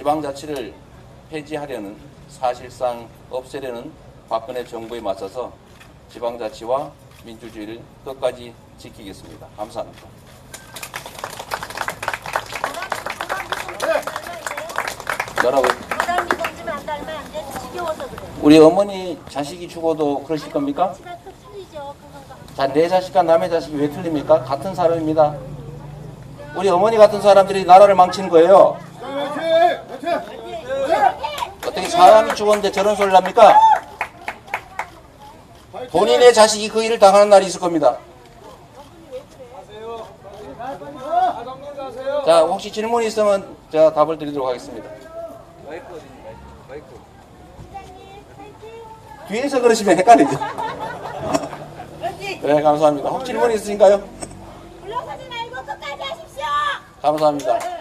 지방자치를 폐지하려는 사실상 없애려는 박근혜 정부에 맞서서 지방자치와 민주주의를 끝까지 지키겠습니다. 감사합니다. 지겨워서 그래. 우리 어머니 자식이 죽어도 그러실 겁니까? 자, 내 자식과 남의 자식이 왜 틀립니까? 같은 사람입니다. 우리 어머니 같은 사람들이 나라를 망치는 거예요. 사람이 죽었는데 저런 소리를 합니까? 본인의 자식이 그 일을 당하는 날이 있을 겁니다. 자, 혹시 질문이 있으면 제가 답을 드리도록 하겠습니다. 뒤에서 그러시면 헷갈리죠. 네, 감사합니다. 혹시 질문 있으신가요? 물러서지 말고 끝까지 하십시오. 감사합니다.